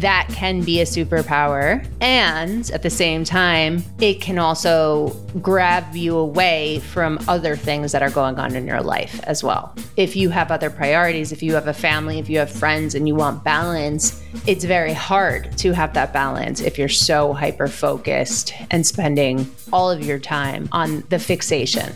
that can be a superpower. And at the same time, it can also grab you away from other things that are going on in your life as well. If you have other priorities, if you have a family, if you have friends and you want balance, it's very hard to have that balance if you're so hyper focused and spending all of your time on the fixation.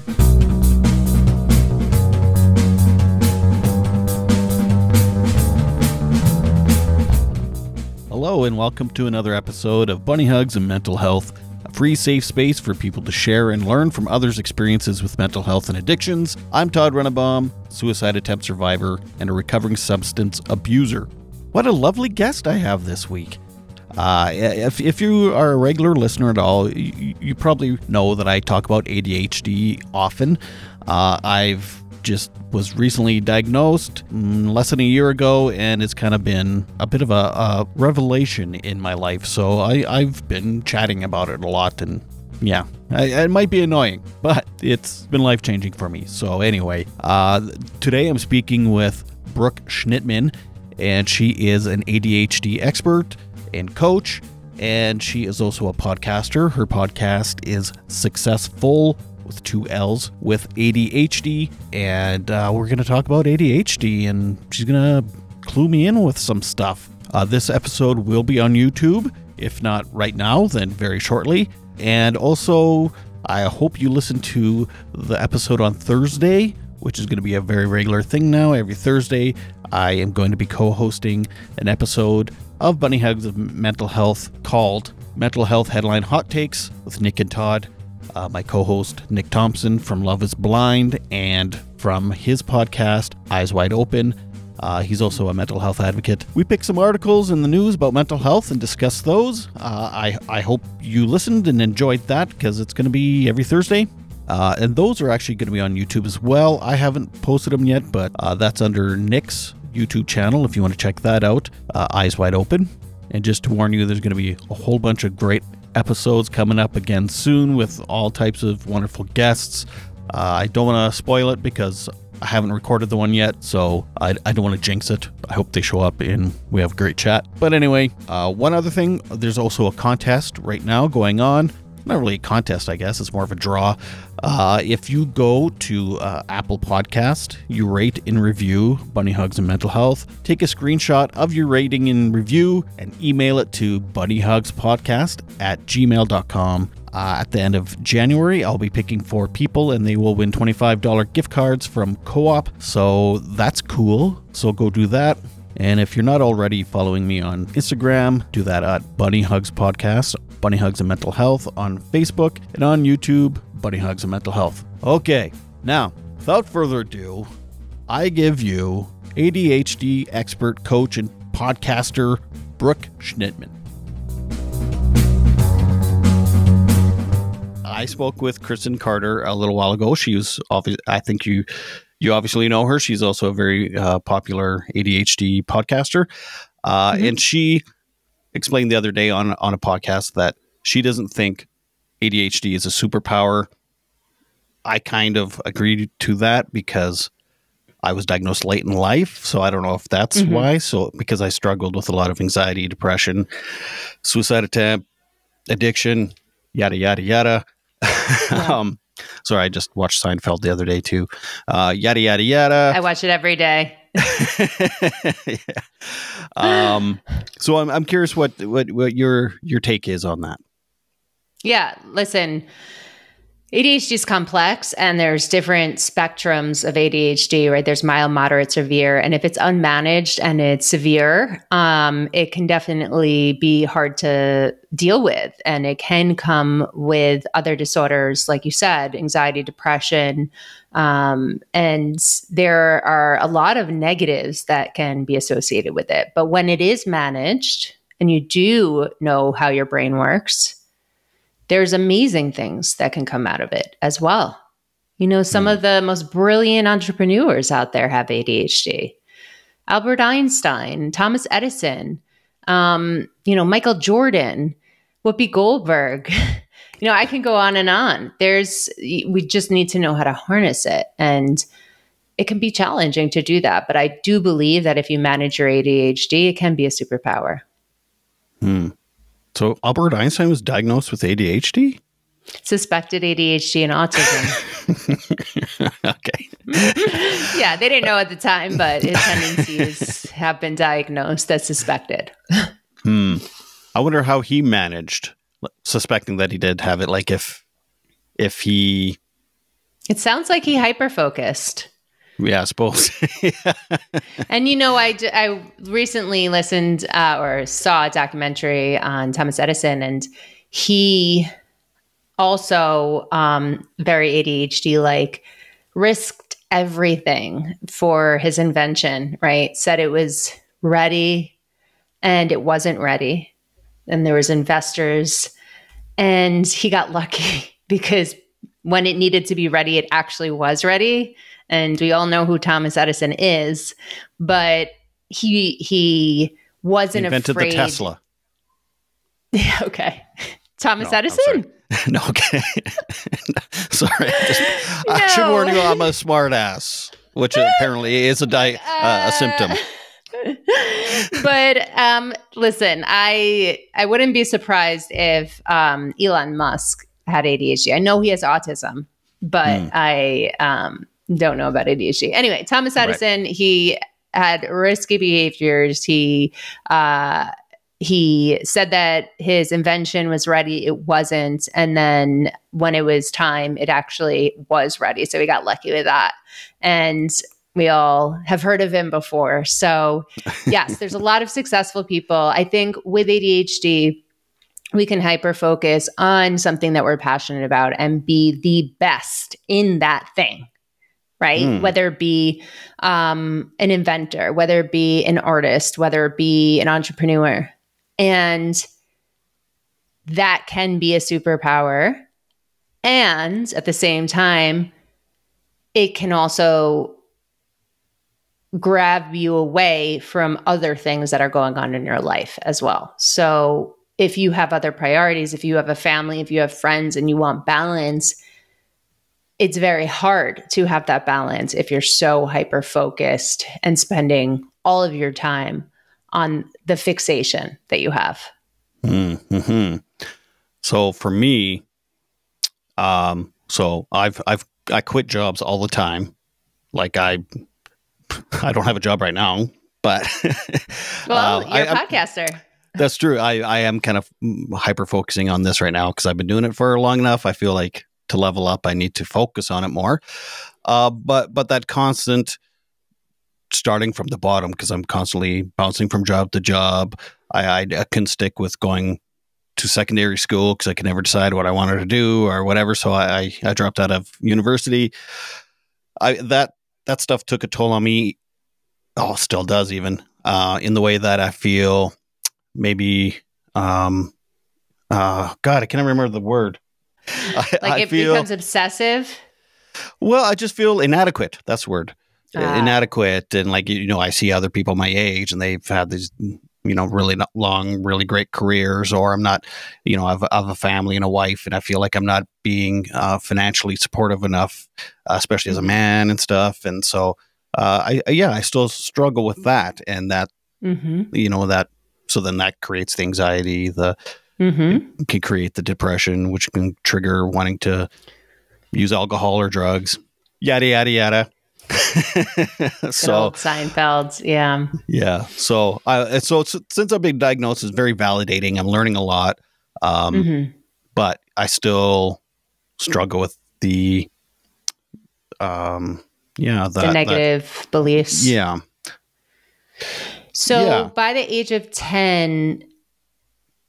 Hello, and welcome to another episode of Bunny Hugs and Mental Health, a free, safe space for people to share and learn from others' experiences with mental health and addictions. I'm Todd Rennebohm, suicide attempt survivor and a recovering substance abuser. What a lovely guest I have this week. Uh, if, if you are a regular listener at all, you, you probably know that I talk about ADHD often. Uh, I've just was recently diagnosed mm, less than a year ago, and it's kind of been a bit of a, a revelation in my life. So I, I've been chatting about it a lot, and yeah, it might be annoying, but it's been life changing for me. So anyway, uh, today I'm speaking with Brooke Schnittman, and she is an ADHD expert and coach. And she is also a podcaster. Her podcast is Successful with two L's with ADHD. And uh, we're going to talk about ADHD, and she's going to clue me in with some stuff. Uh, this episode will be on YouTube. If not right now, then very shortly. And also, I hope you listen to the episode on Thursday, which is going to be a very regular thing now. Every Thursday, I am going to be co hosting an episode of Bunny Hugs of Mental Health called Mental Health Headline Hot Takes with Nick and Todd uh, my co host Nick Thompson from Love is Blind and from his podcast, Eyes Wide Open. Uh, he's also a mental health advocate. We pick some articles in the news about mental health and discuss those. Uh, I, I hope you listened and enjoyed that because it's going to be every Thursday. Uh, and those are actually going to be on YouTube as well. I haven't posted them yet, but uh, that's under Nick's YouTube channel if you want to check that out. Uh, Eyes Wide Open. And just to warn you, there's going to be a whole bunch of great episodes coming up again soon with all types of wonderful guests. Uh, I don't want to spoil it because I haven't recorded the one yet, so I, I don't want to jinx it. I hope they show up and we have a great chat. But anyway, uh, one other thing there's also a contest right now going on not really a contest, I guess. It's more of a draw. Uh, if you go to uh, Apple Podcast, you rate and review Bunny Hugs and Mental Health, take a screenshot of your rating and review and email it to bunnyhugspodcast at gmail.com. Uh, at the end of January, I'll be picking four people and they will win $25 gift cards from Co op. So that's cool. So go do that. And if you're not already following me on Instagram, do that at Bunny Hugs Podcast, Bunny Hugs and Mental Health on Facebook, and on YouTube, Bunny Hugs and Mental Health. Okay, now, without further ado, I give you ADHD expert, coach, and podcaster Brooke Schnittman. I spoke with Kristen Carder a little while ago. She was obviously, I think you you obviously know her. She's also a very uh, popular ADHD podcaster. Uh, mm-hmm. And she explained the other day on, on a podcast that she doesn't think ADHD is a superpower. I kind of agreed to that because I was diagnosed late in life. So I don't know if that's mm-hmm. why. So because I struggled with a lot of anxiety, depression, suicide attempt, addiction, yada, yada, yada. Yeah. um, Sorry, I just watched Seinfeld the other day too. Uh, yada yada yada. I watch it every day. yeah. um, so I'm I'm curious what what what your your take is on that. Yeah, listen. ADHD is complex and there's different spectrums of ADHD, right? There's mild, moderate, severe. And if it's unmanaged and it's severe, um, it can definitely be hard to deal with. And it can come with other disorders, like you said, anxiety, depression. Um, and there are a lot of negatives that can be associated with it. But when it is managed and you do know how your brain works, there's amazing things that can come out of it as well. You know, some mm. of the most brilliant entrepreneurs out there have ADHD. Albert Einstein, Thomas Edison, um, you know, Michael Jordan, Whoopi Goldberg. you know, I can go on and on. There's, we just need to know how to harness it. And it can be challenging to do that. But I do believe that if you manage your ADHD, it can be a superpower. Hmm. So Albert Einstein was diagnosed with ADHD? Suspected ADHD and autism. okay. yeah, they didn't know at the time, but his tendencies have been diagnosed as suspected. Hmm. I wonder how he managed suspecting that he did have it. Like if if he It sounds like he hyper focused. Yeah, I suppose. and you know, I, I recently listened uh, or saw a documentary on Thomas Edison, and he also um, very ADHD like risked everything for his invention. Right, said it was ready, and it wasn't ready, and there was investors, and he got lucky because when it needed to be ready, it actually was ready and we all know who Thomas Edison is, but he he wasn't invented afraid. the Tesla. Okay. Thomas no, Edison. no, okay. sorry. Just, no. I should warn you, I'm a smart ass, which apparently is a di- uh, a symptom. but um, listen, I I wouldn't be surprised if um, Elon Musk had ADHD. I know he has autism, but mm. I um, don't know about ADHD. Anyway, Thomas Edison, right. he had risky behaviors. He uh, he said that his invention was ready. It wasn't, and then when it was time, it actually was ready. So we got lucky with that, and we all have heard of him before. So yes, there's a lot of successful people. I think with ADHD. We can hyper focus on something that we're passionate about and be the best in that thing right? Mm. Whether it be um, an inventor, whether it be an artist, whether it be an entrepreneur. And that can be a superpower. And at the same time, it can also grab you away from other things that are going on in your life as well. So if you have other priorities, if you have a family, if you have friends and you want balance, it's very hard to have that balance if you're so hyper focused and spending all of your time on the fixation that you have. Hmm. So for me, um, so I've I've I quit jobs all the time. Like I, I don't have a job right now, but well, uh, you're a I, podcaster. That's true. I I am kind of hyper focusing on this right now because I've been doing it for long enough. I feel like to level up, I need to focus on it more. Uh, but but that constant starting from the bottom because I'm constantly bouncing from job to job. I, I, can stick with going to secondary school because I could never decide what I wanted to do or whatever. So I, I dropped out of university. I that that stuff took a toll on me. Oh, still does even uh, in the way that I feel maybe. Um, uh, God, I can't remember the word. I, like I it feel, becomes obsessive. Well, I just feel inadequate. That's the word. Ah. Inadequate, and like you know, I see other people my age, and they've had these you know really long really great careers or i'm not you know i've, I've a family and a wife and i feel like i'm not being uh, financially supportive enough uh, especially as a mm-hmm. man and stuff and so uh, I, yeah i still struggle with that and that mm-hmm. you know that so then that creates the anxiety the mm-hmm. can create the depression, which can trigger wanting to use alcohol or drugs, yada, yada, yada. so Seinfeld, yeah, yeah. So, uh, so since I've been diagnosed, it's very validating. I'm learning a lot, um, mm-hmm. but I still struggle with the, um, yeah, that, the negative that, beliefs. Yeah. So yeah. by the age of ten,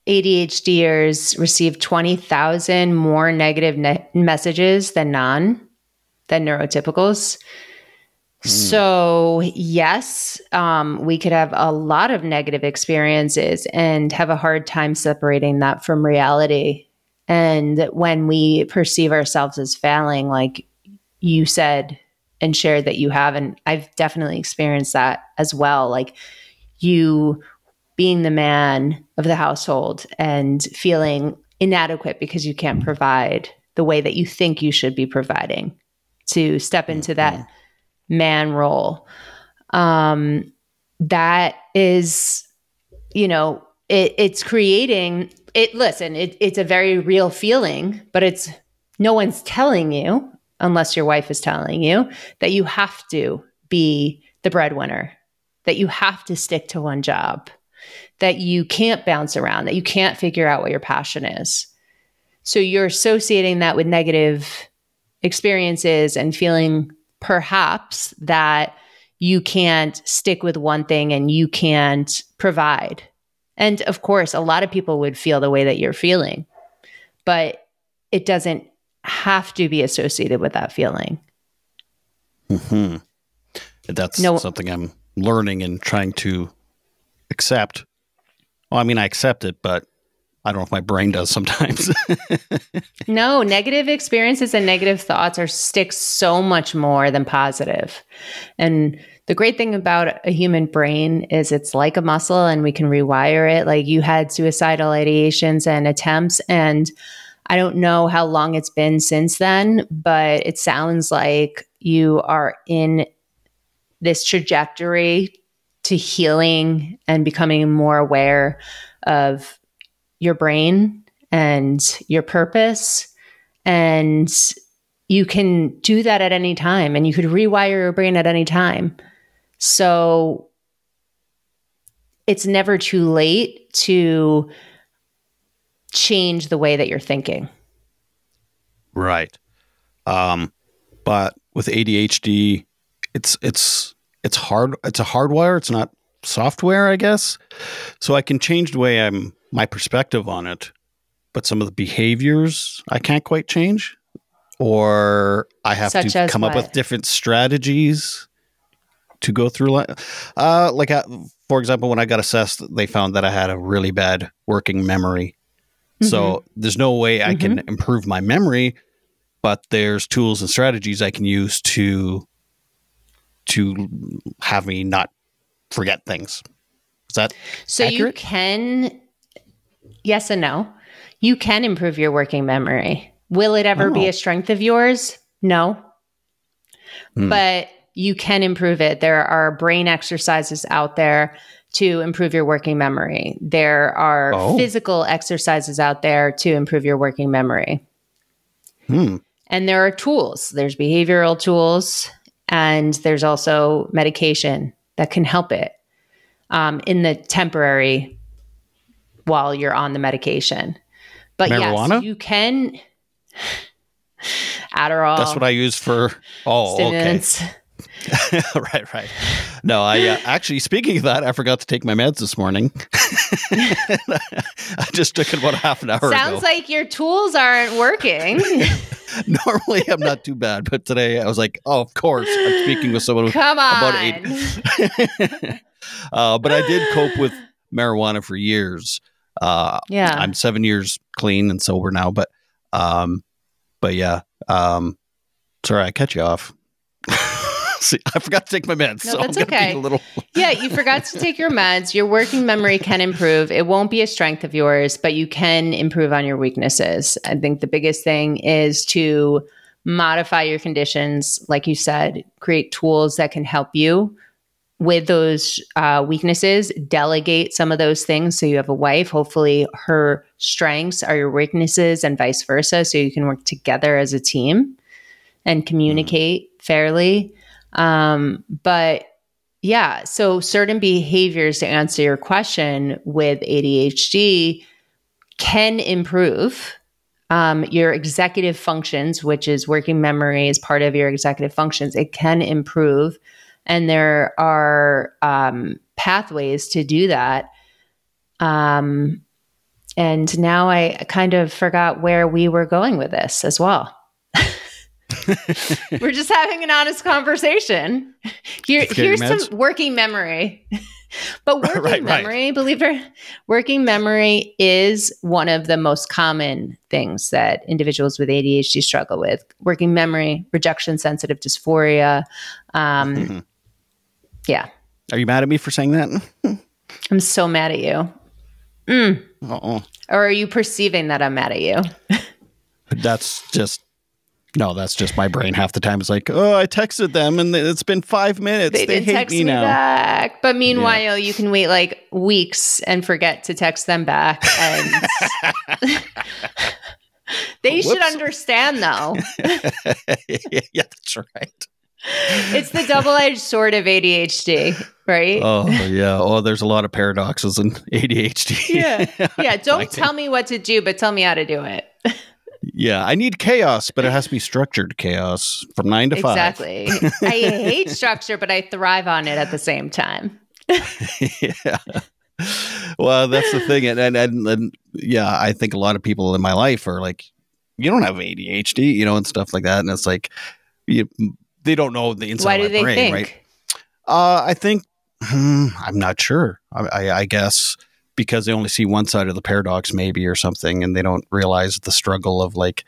ADHDers receive 20,000 more negative ne- messages than non, than neurotypicals. Mm. So, yes, um, we could have a lot of negative experiences and have a hard time separating that from reality. And when we perceive ourselves as failing, like you said and shared that you have, and I've definitely experienced that as well. Like you being the man of the household and feeling inadequate because you can't provide the way that you think you should be providing to step into that mm-hmm. man role um, that is you know it, it's creating it. Listen, it, it's a very real feeling, but it's no one's telling you unless your wife is telling you that you have to be the breadwinner, that you have to stick to one job, that you can't bounce around, that you can't figure out what your passion is. So you're associating that with negative experiences and feeling perhaps that you can't stick with one thing and you can't provide. And of course, a lot of people would feel the way that you're feeling, but it doesn't have to be associated with that feeling. hmm That's no, something I'm learning and trying to accept. Well, I mean, I accept it, but I don't know if my brain does sometimes. no, negative experiences and negative thoughts are stick so much more than positive. And the great thing about a human brain is it's like a muscle and we can rewire it. Like you had suicidal ideations and attempts and I don't know how long it's been since then, but it sounds like you are in this trajectory to healing and becoming more aware of your brain and your purpose. And you can do that at any time and you could rewire your brain at any time. So it's never too late to change the way that you're thinking. Right. Um, but with ADHD, it's it's it's hard. It's a hardwire. It's not software, I guess. So I can change the way I'm my perspective on it, but some of the behaviors I can't quite change, or I have Such to come what? up with different strategies to go through. Life. Uh, like, uh, for example, when I got assessed, they found that I had a really bad working memory. Mm-hmm. So there's no way I mm-hmm. can improve my memory, but there's tools and strategies I can use to to have me not forget things. Is that so? Accurate? You can yes and no. You can improve your working memory. Will it ever oh. be a strength of yours? No. Hmm. But you can improve it. There are brain exercises out there to improve your working memory. There are oh. physical exercises out there to improve your working memory. Hmm. And there are tools. There's behavioral tools, and there's also medication that can help it um, in the temporary while you're on the medication. But Marijuana? yes, you can. Adderall. That's what I use for. Oh, stimulants. okay. right, right. No, I uh, actually, speaking of that, I forgot to take my meds this morning. I just took it about half an hour Sounds ago. like your tools aren't working. Normally, I'm not too bad, but today I was like, oh, of course, I'm speaking with someone Come on. about eight. uh, but I did cope with marijuana for years. Uh, yeah, I'm seven years clean and sober now, but um, but yeah, um, sorry, I cut you off. See, I forgot to take my meds. No, so that's okay. Little... yeah, you forgot to take your meds. Your working memory can improve. It won't be a strength of yours, but you can improve on your weaknesses. I think the biggest thing is to modify your conditions. Like you said, create tools that can help you with those uh, weaknesses, delegate some of those things. So you have a wife, hopefully her strengths are your weaknesses and vice versa. So you can work together as a team and communicate mm. fairly. Um, but yeah, so certain behaviors to answer your question with ADHD can improve um, your executive functions, which is working memory is part of your executive functions. It can improve and there are um, pathways to do that. Um, and now I kind of forgot where we were going with this as well. we're just having an honest conversation. Here, here's meds. some working memory. but working right, memory, right. believe it, working memory is one of the most common things that individuals with ADHD struggle with. Working memory, rejection sensitive dysphoria, um, mm-hmm. Yeah. Are you mad at me for saying that? I'm so mad at you. Mm. Or are you perceiving that I'm mad at you? That's just No, that's just my brain. Half the time it's like, oh, I texted them and it's been five minutes. They, They, didn't hate text me, me, now. back. But meanwhile, you can wait like weeks and forget to text them back. And they should understand, though. yeah, that's right. It's the double edged sword of ADHD, right? Oh yeah. Oh, there's a lot of paradoxes in ADHD. Yeah. yeah. Don't tell me what to do, but tell me how to do it. Yeah, I need chaos, but it has to be structured chaos from nine to five. Exactly. I hate structure, but I thrive on it at the same time. yeah. Well, that's the thing, and, and and and yeah, I think a lot of people in my life are like, you don't have ADHD, you know, and stuff like that, and it's like, you, they don't know the inside Why of do my they brain, think? right? Uh, I think hmm, I'm not sure. I, I, I guess because they only see one side of the paradox, maybe or something, and they don't realize the struggle of like,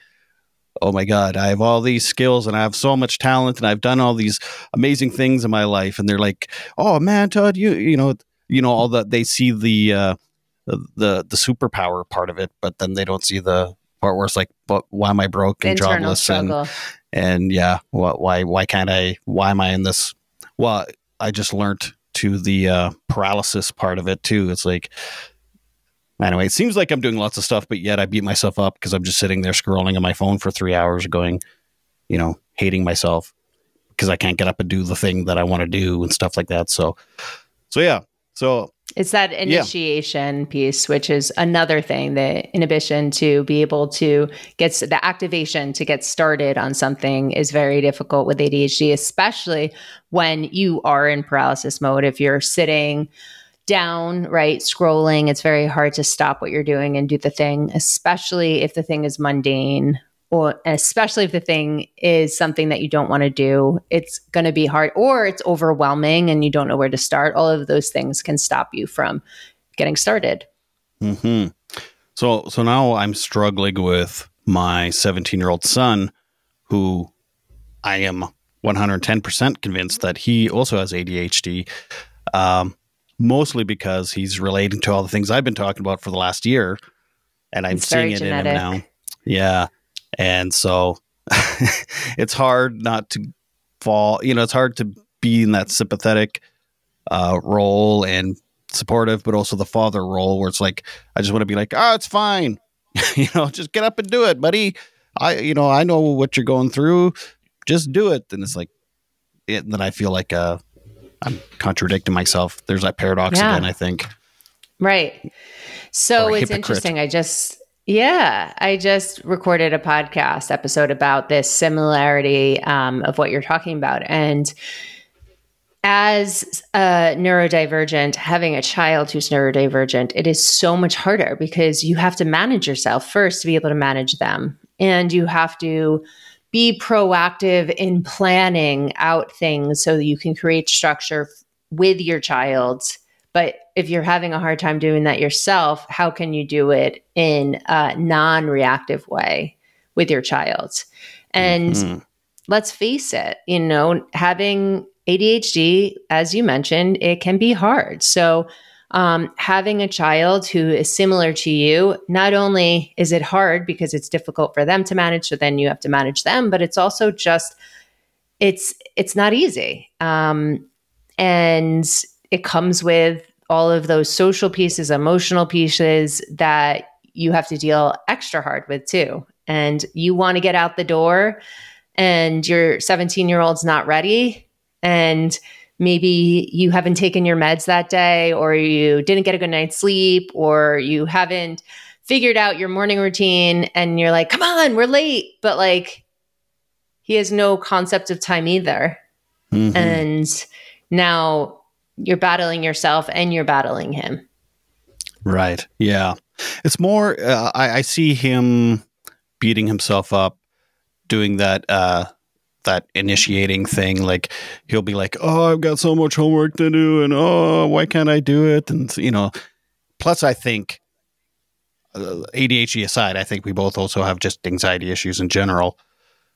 oh my god, I have all these skills and I have so much talent and I've done all these amazing things in my life, and they're like, oh man, Todd, you you know you know all that they see the uh, the the superpower part of it, but then they don't see the part where it's like, but why am I broke and internal jobless and struggle. and yeah, wh- why why can't I? Why am I in this? Well, I just learned to the uh, paralysis part of it too. It's like anyway, it seems like I'm doing lots of stuff, but yet I beat myself up because I'm just sitting there scrolling on my phone for three hours, going, you know, hating myself because I can't get up and do the thing that I want to do and stuff like that. So, so yeah, so It's that initiation piece, which is another thing, the inhibition to be able to get the activation to get started on something is very difficult with ADHD, especially when you are in paralysis mode. If you're sitting down, right, scrolling, it's very hard to stop what you're doing and do the thing, especially if the thing is mundane or especially if the thing is something that you don't want to do, it's going to be hard or it's overwhelming and you don't know where to start. All of those things can stop you from getting started. hmm So so now I'm struggling with my 17 year old son, who I am 110 percent convinced that he also has ADHD. Um, mostly because he's relating to all the things I've been talking about for the last year, and I'm It's seeing it in him now. Yeah, and so it's hard not to fall. You know, it's hard to be in that sympathetic uh, role and supportive, but also the father role where it's like I just want to be like, oh, it's fine. you know, just get up and do it, buddy. I, you know, I know what you're going through. Just do it. And it's like, it, and then I feel like uh, I'm contradicting myself. There's that paradox Yeah. again. I think. Right. So it's interesting. I just, yeah, I just recorded a podcast episode about this similarity um, of what you're talking about. And as a neurodivergent, having a child who's neurodivergent, it is so much harder because you have to manage yourself first to be able to manage them. And you have to be proactive in planning out things so that you can create structure with your child. But if you're having a hard time doing that yourself, how can you do it in a non reactive way with your child? And Mhm. let's face it, you know, having ADHD, as you mentioned, it can be hard. So, um, having a child who is similar to you, not only is it hard because it's difficult for them to manage, so then you have to manage them, but it's also just it's it's not easy, um, and it comes with all of those social pieces, emotional pieces that you have to deal extra hard with too. And you want to get out the door and your 17 year old's not ready and maybe you haven't taken your meds that day or you didn't get a good night's sleep or you haven't figured out your morning routine and you're like come on we're late but like he has no concept of time either Mhm. and now you're battling yourself and you're battling him Right. Yeah. It's more, uh, I, I see him beating himself up, doing that, uh, that initiating thing. Like he'll be like, "Oh, I've got so much homework to do, and oh, why can't I do it?" And you know, plus I think uh, ADHD aside, I think we both also have just anxiety issues in general.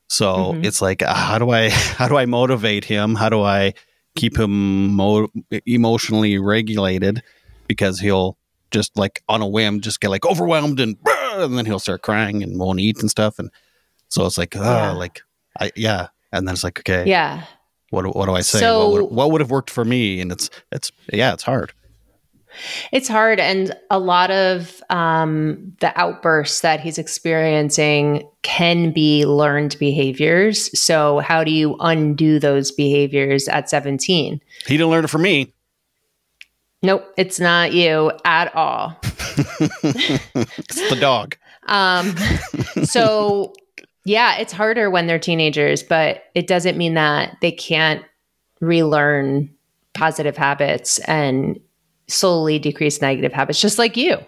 So Mhm. it's like, uh, how do I, how do I motivate him? How do I keep him mo- emotionally regulated? Because he'll just like on a whim, just get like overwhelmed and, and then he'll start crying and won't eat and stuff. And So it's like, oh, Yeah. like I yeah, and then it's like, okay, Yeah. what do- what do I say? So- what, would, what would have worked for me? And it's it's yeah, it's hard. It's hard. And a lot of um, the outbursts that he's experiencing can be learned behaviors. So, how do you undo those behaviors at 17? He didn't learn it from me. Nope, it's not you at all. It's the dog. Um, so, yeah, it's harder when they're teenagers, but it doesn't mean that they can't relearn positive habits and slowly decrease negative habits, just like you,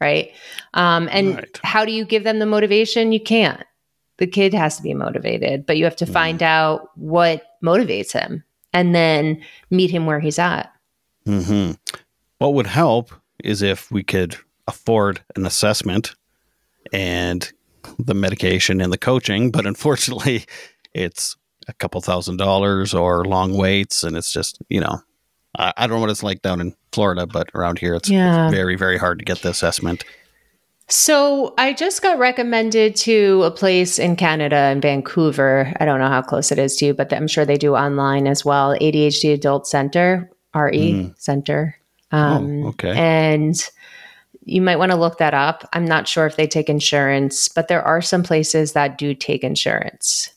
right? Um, and Right. how do you give them the motivation? You can't. The kid has to be motivated, but you have to find out what motivates him and then meet him where he's at. Mm-hmm. What would help is if we could afford an assessment and the medication and the coaching, but unfortunately, it's a couple thousand dollars or long waits, and it's just you know, I, I don't know what it's like down in Florida, but around here, it's, Yeah. it's very very hard to get the assessment. So I just got recommended to a place in Canada in Vancouver. I don't know how close it is to you, but I'm sure they do online as well. ADHD Adult Center, RE Center. Um, oh, okay. And you might want to look that up. I'm not sure if they take insurance, but there are some places that do take insurance.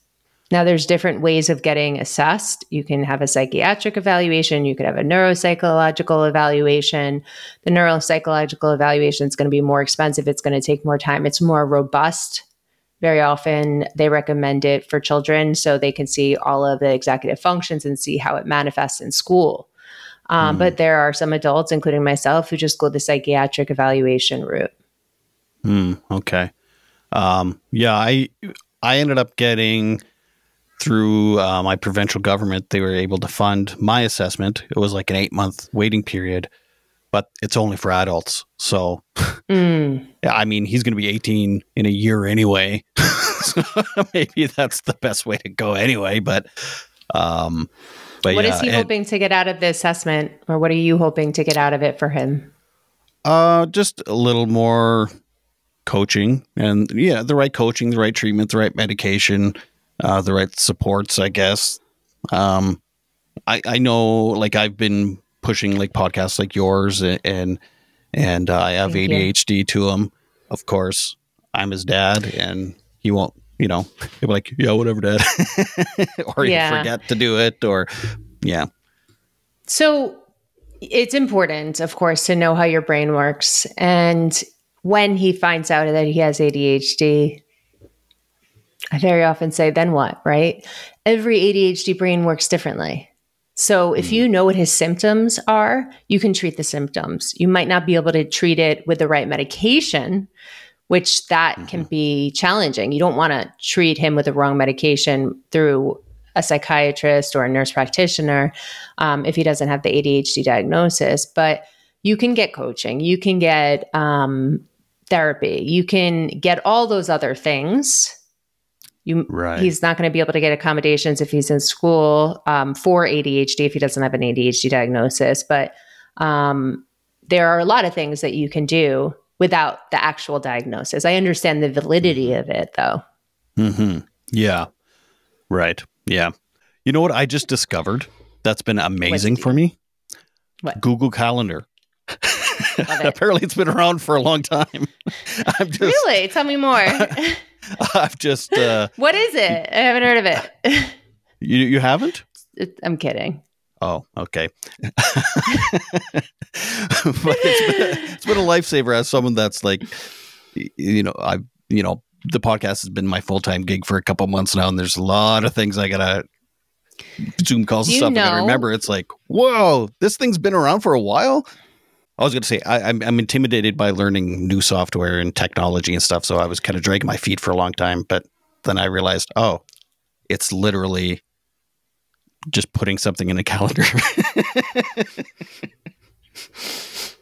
Now, there's different ways of getting assessed. You can have a psychiatric evaluation, you could have a neuropsychological evaluation. The neuropsychological evaluation is going to be more expensive, it's going to take more time, it's more robust. Very often, they recommend it for children so they can see all of the executive functions and see how it manifests in school. Um, But there are some adults, including myself, who just go the psychiatric evaluation route. Hmm, okay. Um, yeah, I I ended up getting through uh, my provincial government. They were able to fund my assessment. It was like an eight month waiting period, but it's only for adults. So Mm. I mean, he's going to be eighteen in a year anyway. so maybe that's the best way to go anyway. But um, but What is yeah, he and- hoping to get out of the assessment, or what are you hoping to get out of it for him? Uh, just a little more coaching and yeah, the right coaching, the right treatment, the right medication, uh, the right supports, I guess. Um, I, I know like I've been pushing like podcasts like yours and, and, and uh, I have Thank you. ADHD to him. Of course, I'm his dad and he won't, you know, he'll be like, yeah, whatever, dad. or he'll forget to do it or yeah. So it's important, of course, to know how your brain works. And when he finds out that he has ADHD, I very often say, then what, right? Every ADHD brain works differently. So if you know what his symptoms are, you can treat the symptoms. You might not be able to treat it with the right medication, which that can be challenging. You don't want to treat him with the wrong medication through a psychiatrist or a nurse practitioner um, if he doesn't have the ADHD diagnosis. But you can get coaching, you can get um, therapy, you can get all those other things. You, Right. He's not going to be able to get accommodations if he's in school um, for ADHD if he doesn't have an ADHD diagnosis. But um, there are a lot of things that you can do without the actual diagnosis. I understand the validity of it, though. hmm Yeah. Right. Yeah. You know what I just discovered that's been amazing for me? What? Google Calendar. Apparently it's been around for a long time. I'm just Really? Tell me more. I've just uh what is it? I haven't heard of it. you you haven't? I'm kidding. Oh, okay. but it's been, it's been a lifesaver as someone that's like you know, I've you know, the podcast has been my full-time gig for a couple months now and there's a lot of things I got to Zoom calls and You stuff. I gotta know- remember, it's like, whoa, this thing's been around for a while. I was going to say I, I'm, I'm intimidated by learning new software and technology and stuff, so I was kind of dragging my feet for a long time. But then I realized, oh, it's literally just putting something in a calendar.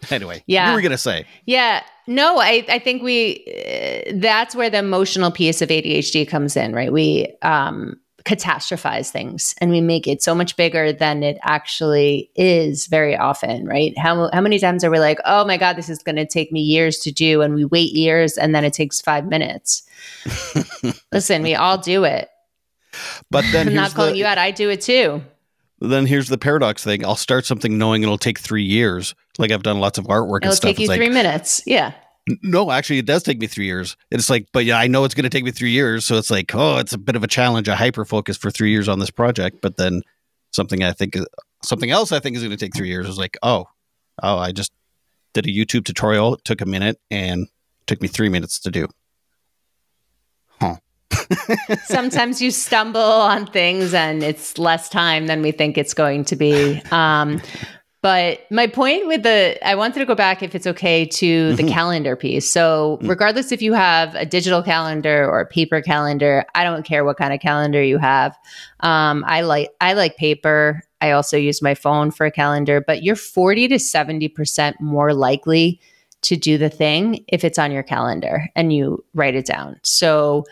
anyway, Yeah. you were going to say, Yeah. No, I, I think we, uh, that's where the emotional piece of ADHD comes in, right? We, um, catastrophize things and we make it so much bigger than it actually is very often, right? How, how many times are we like, oh my God, this is going to take me years to do, and we wait years and then it takes five minutes? Listen, we all do it. But then I'm not calling the, you out. I do it too. Then here's the paradox thing. I'll start something knowing it'll take three years. Like I've done lots of artwork It'll and stuff. take you It's three like, minutes. Yeah. No, actually, it does take me three years. It's like, but yeah, I know it's going to take me three years. So it's like, oh, it's a bit of a challenge, a hyper focus for three years on this project. But then something I think, something else I think is going to take three years is like, oh, oh, I just did a YouTube tutorial. It took a minute and took me three minutes to do. Huh. Sometimes you stumble on things and it's less time than we think it's going to be. Um, but my point with the, I wanted to go back, if it's okay, to the Mhm. calendar piece. So, Mm. regardless if you have a digital calendar or a paper calendar, I don't care what kind of calendar you have. Um, I like I like paper. I also use my phone for a calendar, but you're 40 to 70% more likely to do the thing if it's on your calendar and you write it down. So,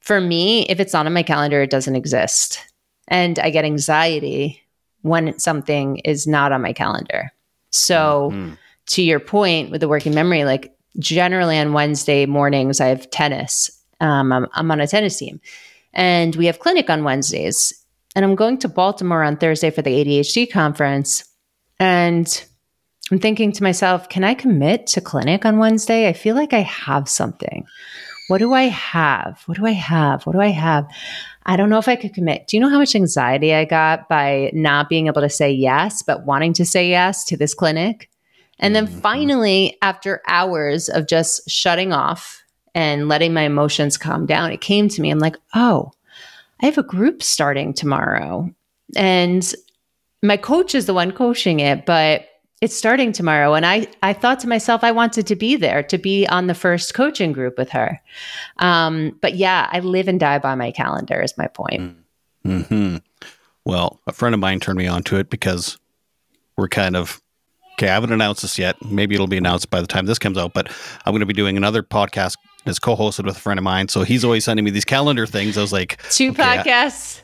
for me, if it's not on my calendar, it doesn't exist. And I get anxiety when something is not on my calendar. So, Mhm. to your point with the working memory, like generally on Wednesday mornings, I have tennis. Um, I'm, I'm on a tennis team and we have clinic on Wednesdays. And I'm going to Baltimore on Thursday for the ADHD conference. And I'm thinking to myself, can I commit to clinic on Wednesday? I feel like I have something. What do I have? What do I have? What do I have? I don't know if I could commit. Do you know how much anxiety I got by not being able to say yes, but wanting to say yes to this clinic? And then Mhm. finally, after hours of just shutting off and letting my emotions calm down, it came to me. I'm like, oh, I have a group starting tomorrow. And my coach is the one coaching it, but it's starting tomorrow. And I, I thought to myself, I wanted to be there, to be on the first coaching group with her. Um, but yeah, I live and die by my calendar, is my point. hmm Well, a friend of mine turned me on to it because we're kind of okay. I haven't announced this yet. Maybe it'll be announced by the time this comes out. But I'm going to be doing another podcast that's co-hosted with a friend of mine. So he's always sending me these calendar things. I was like, Two Okay, I- podcasts.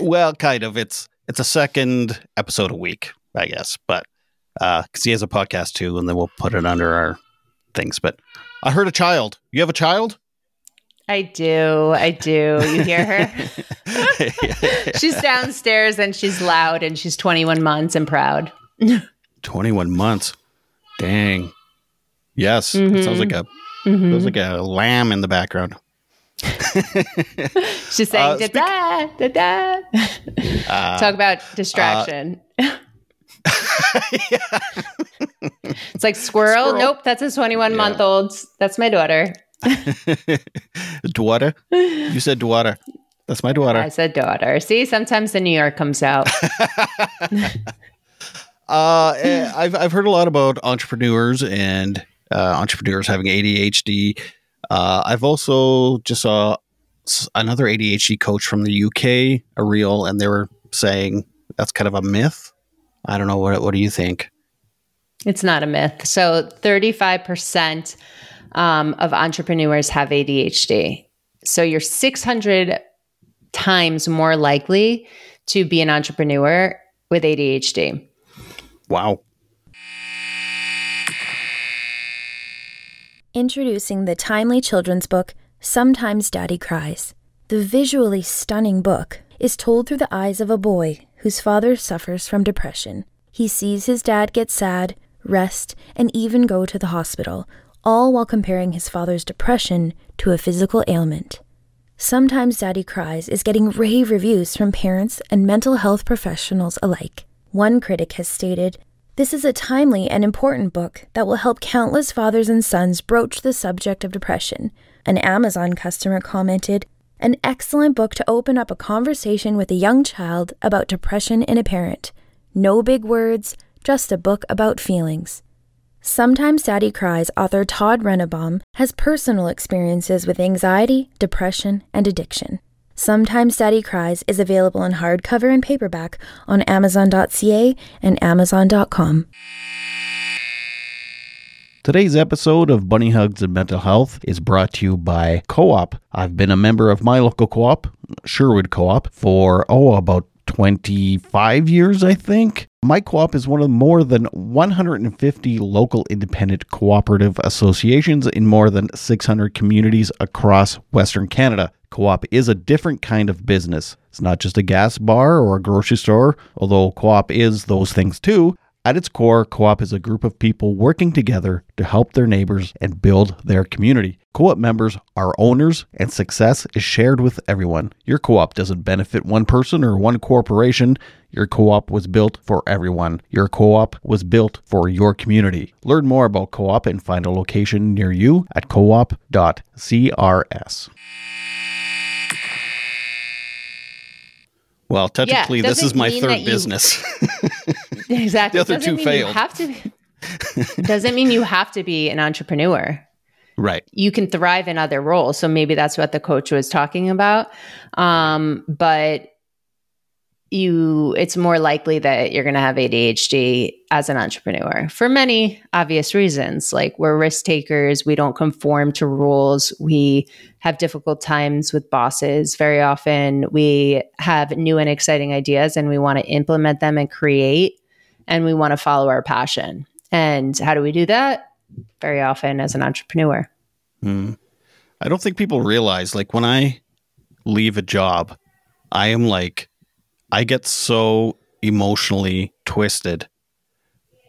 well, kind of. It's it's a second episode a week, I guess. But because he has a podcast too, and then we'll put it under our things. But I heard a child. You have a child? I do. I do. You hear her? she's downstairs and she's loud and she's 21 months and proud. 21 months. Dang. Yes. It Mhm. sounds like a Mhm. sounds like a lamb in the background. She's saying, Uh, da da, da da. Uh, Talk about distraction. it's like squirrel. Squirrel. Nope, that's a 21 month old. That's my daughter. daughter. You said daughter. That's my daughter. I said daughter. See, sometimes the New York comes out. Uh, eh, I've I've heard a lot about entrepreneurs and uh, entrepreneurs having ADHD. Uh, I've also just saw another ADHD coach from the UK, a reel, and they were saying that's kind of a myth. I don't know what what do you think? It's not a myth. So 35% um, of entrepreneurs have ADHD. So you're 600 times more likely to be an entrepreneur with ADHD. Wow. Introducing the timely children's book, Sometimes Daddy Cries. The visually stunning book is told through the eyes of a boy whose father suffers from depression. He sees his dad get sad, rest, and even go to the hospital, all while comparing his father's depression to a physical ailment. Sometimes Daddy Cries is getting rave reviews from parents and mental health professionals alike. One critic has stated, This is a timely and important book that will help countless fathers and sons broach the subject of depression. An Amazon customer commented, An excellent book to open up a conversation with a young child about depression in a parent. No big words, just a book about feelings. Sometimes Daddy Cries author Todd Rennebohm has personal experiences with anxiety, depression, and addiction. Sometimes Daddy Cries is available in hardcover and paperback on Amazon.ca and Amazon.com. Today's episode of Bunny Hugs and Mental Health is brought to you by Co op. I've been a member of my local co op, Sherwood Co op, for, oh, about 25 years, I think. My co op is one of more than 150 local independent cooperative associations in more than 600 communities across Western Canada. Co op is a different kind of business. It's not just a gas bar or a grocery store, although co op is those things too. At its core, co op is a group of people working together to help their neighbors and build their community. Co op members are owners, and success is shared with everyone. Your co op doesn't benefit one person or one corporation. Your co op was built for everyone. Your co op was built for your community. Learn more about co op and find a location near you at coop.crs. Well, technically, this is my third you- business. Exactly. The other Doesn't two mean failed. You have to. doesn't mean you have to be an entrepreneur. right. You can thrive in other roles. So maybe that's what the coach was talking about. Um, but you, it's more likely that you're going to have ADHD as an entrepreneur for many obvious reasons. Like we're risk takers, we don't conform to rules, we have difficult times with bosses. Very often, we have new and exciting ideas and we want to implement them and create and we want to follow our passion. And how do we do that? Very often as an entrepreneur. Hmm. I don't think people realize, like, when I leave a job, I am like, I get so emotionally twisted.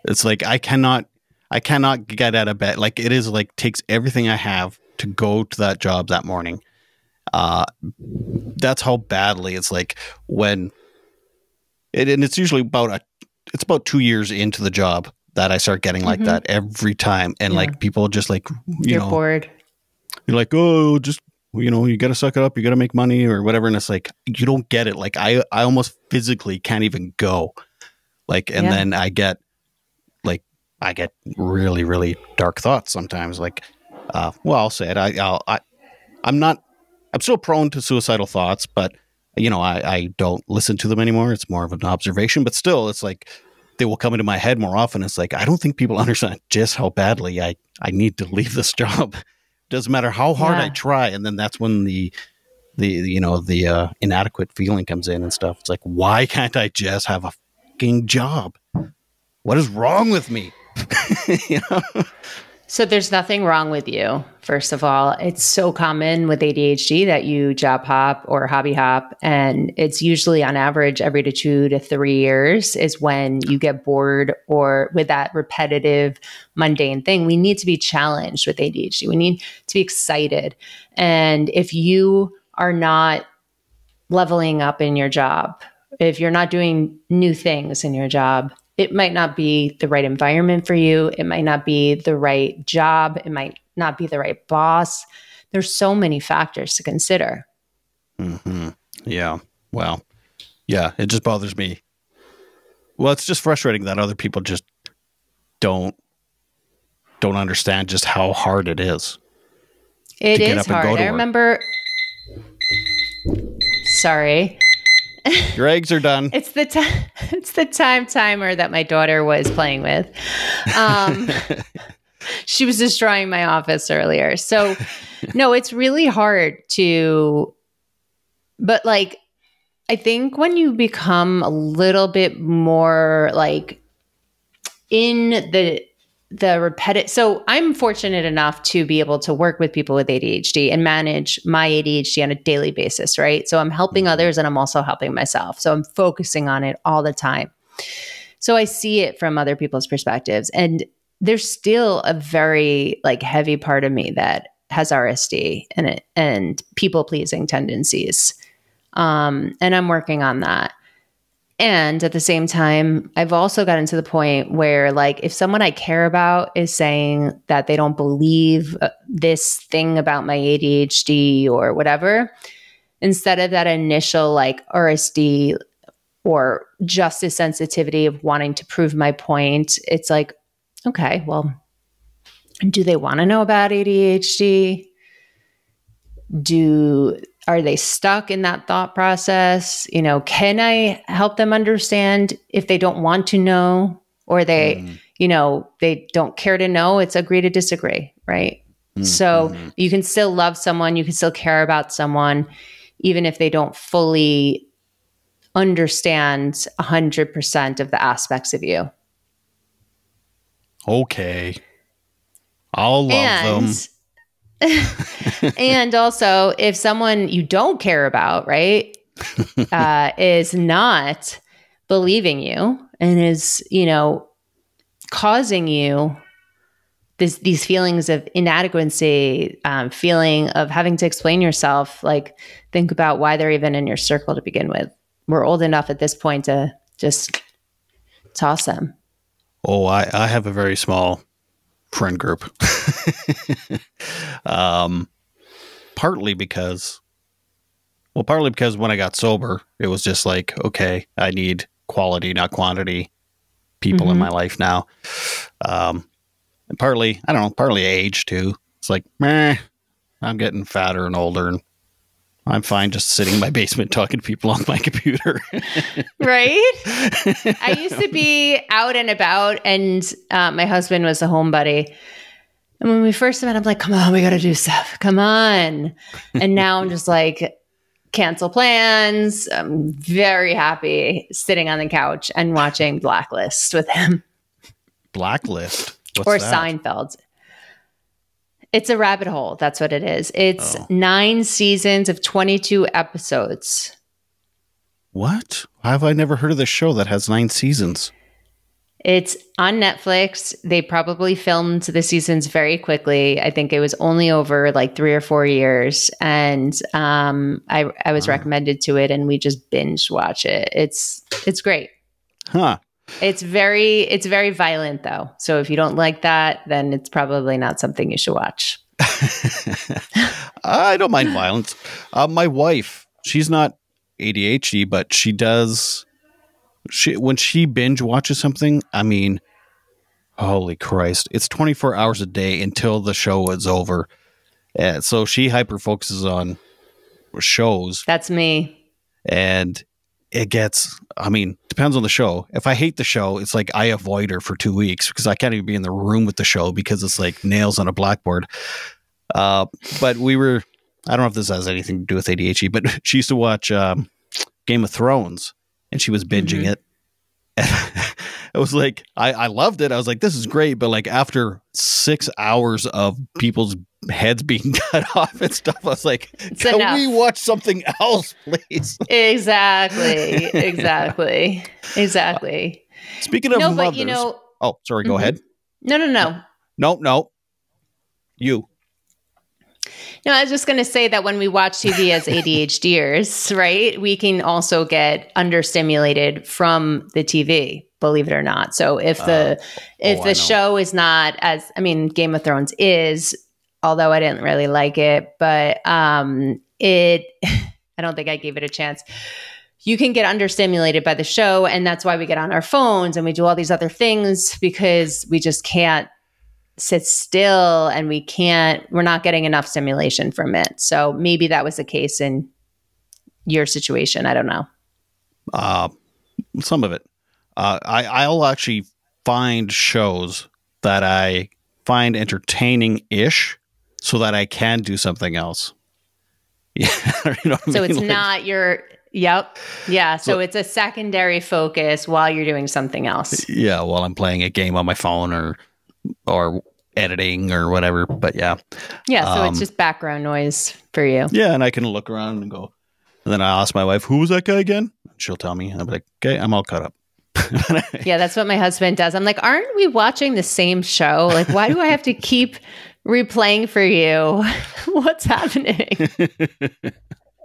It's like I cannot, I cannot get out of bed. Like it is like takes everything I have to go to that job that morning. Uh, that's how badly it's like when, it, and it's usually about a, it's about two years into the job that I start getting like Mhm. that every time, and Yeah. like people just like you You're know bored. you're like, oh, just you know, you got to suck it up, you got to make money or whatever, and it's like you don't get it. Like I, I almost physically can't even go. Like, and Yeah. then I get, like, I get really, really dark thoughts sometimes. Like, uh, well, I'll say it. I, I'll, I, I'm not. I'm still prone to suicidal thoughts, but you know, I, I don't listen to them anymore. It's more of an observation, but still, it's like they will come into my head more often. It's like I don't think people understand just how badly I, I need to leave this job. Doesn't matter how hard I try, and then that's when the the you know the uh, inadequate feeling comes in and stuff. It's like why can't I just have a fucking job? What is wrong with me? you know? So there's nothing wrong with you. First of all, it's so common with ADHD that you job hop or hobby hop, and it's usually on average every to two to three years is when you get bored or with that repetitive, mundane thing. We need to be challenged with ADHD. We need to be excited, and if you are not leveling up in your job, if you're not doing new things in your job, it might not be the right environment for you. It might not be the right job. It might not be the right boss. There's so many factors to consider. hmm Yeah. Well, yeah, it just bothers me. Well, it's just frustrating that other people just don't don't understand just how hard it is. It is up and go hard. I remember. Sorry. Your eggs are done. It's the time. It's the time timer that my daughter was playing with. Um, she was destroying my office earlier. So, no, it's really hard to. But like, I think when you become a little bit more like in the the repetitive so i'm fortunate enough to be able to work with people with adhd and manage my adhd on a daily basis right? So i'm helping others and i'm also helping myself. So i'm focusing on it all the time. So i see it from other people's perspectives and there's still a very like heavy part of me that has rsd and it and people pleasing tendencies. Um and i'm working on that and at the same time, I've also gotten to the point where, like, if someone I care about is saying that they don't believe uh, this thing about my ADHD or whatever, instead of that initial, like, RSD or justice sensitivity of wanting to prove my point, it's like, okay, well, do they want to know about ADHD? Do are they stuck in that thought process you know can i help them understand if they don't want to know or they you know, they don't care to know, it's agree to disagree, right? Mm-hmm. So you can still love someone, you can still care about someone, even if they don't fully understand 100% of the aspects of you. Okay. I'll love and, them. and also, if someone you don't care about, right, uh, is not believing you and is, you know, causing you this, these feelings of inadequacy, um, feeling of having to explain yourself, like think about why they're even in your circle to begin with. We're old enough at this point to just toss them. Oh, I, I have a very small friend group. um, partly because, well, partly because when I got sober, it was just like, okay, I need quality, not quantity people mm-hmm. in my life now. Um, and partly, I don't know, partly age too. It's like, meh, I'm getting fatter and older and I'm fine just sitting in my basement talking to people on my computer. right? I used to be out and about, and uh, my husband was a home buddy. And when we first met, I'm like, come on, we got to do stuff. Come on. And now I'm just like, cancel plans. I'm very happy sitting on the couch and watching Blacklist with him. Blacklist? What's or that? Seinfeld. It's a rabbit hole. That's what it is. It's oh. nine seasons of 22 episodes. What? How have I never heard of this show that has nine seasons? It's on Netflix. They probably filmed the seasons very quickly. I think it was only over like three or four years, and um, I I was recommended to it, and we just binge watch it. It's it's great. Huh. It's very it's very violent though. So if you don't like that, then it's probably not something you should watch. I don't mind violence. Uh, my wife, she's not ADHD, but she does she when she binge watches something, I mean, holy Christ, it's 24 hours a day until the show is over. And so she hyper focuses on shows. That's me. And it gets i mean depends on the show if i hate the show it's like i avoid her for two weeks because i can't even be in the room with the show because it's like nails on a blackboard uh, but we were i don't know if this has anything to do with adhd but she used to watch um, game of thrones and she was binging mm-hmm. it it was like I, I loved it. I was like, this is great. But like after six hours of people's heads being cut off and stuff, I was like, it's can enough. we watch something else, please? Exactly. Exactly. exactly. Speaking of no, mothers, but you know, oh, sorry, go mm-hmm. ahead. No, no, no. No, no. You. No, I was just going to say that when we watch TV as ADHDers, right, we can also get understimulated from the TV, believe it or not. So if the uh, if oh, the show is not as I mean Game of Thrones is, although I didn't really like it, but um it I don't think I gave it a chance. You can get understimulated by the show and that's why we get on our phones and we do all these other things because we just can't sit still and we can't we're not getting enough stimulation from it. So maybe that was the case in your situation. I don't know. Uh some of it. Uh i i'll actually find shows that i find entertaining ish so that i can do something else yeah you know so mean? it's like, not your Yep. Yeah. So, it's a secondary focus while you're doing something else. Yeah. While I'm playing a game on my phone or or editing or whatever. But yeah. Yeah. So um, it's just background noise for you. Yeah. And I can look around and go, and then I ask my wife, who was that guy again? She'll tell me. I'll be like, okay, I'm all caught up. yeah, that's what my husband does. I'm like, aren't we watching the same show? Like, why do I have to keep replaying for you? What's happening?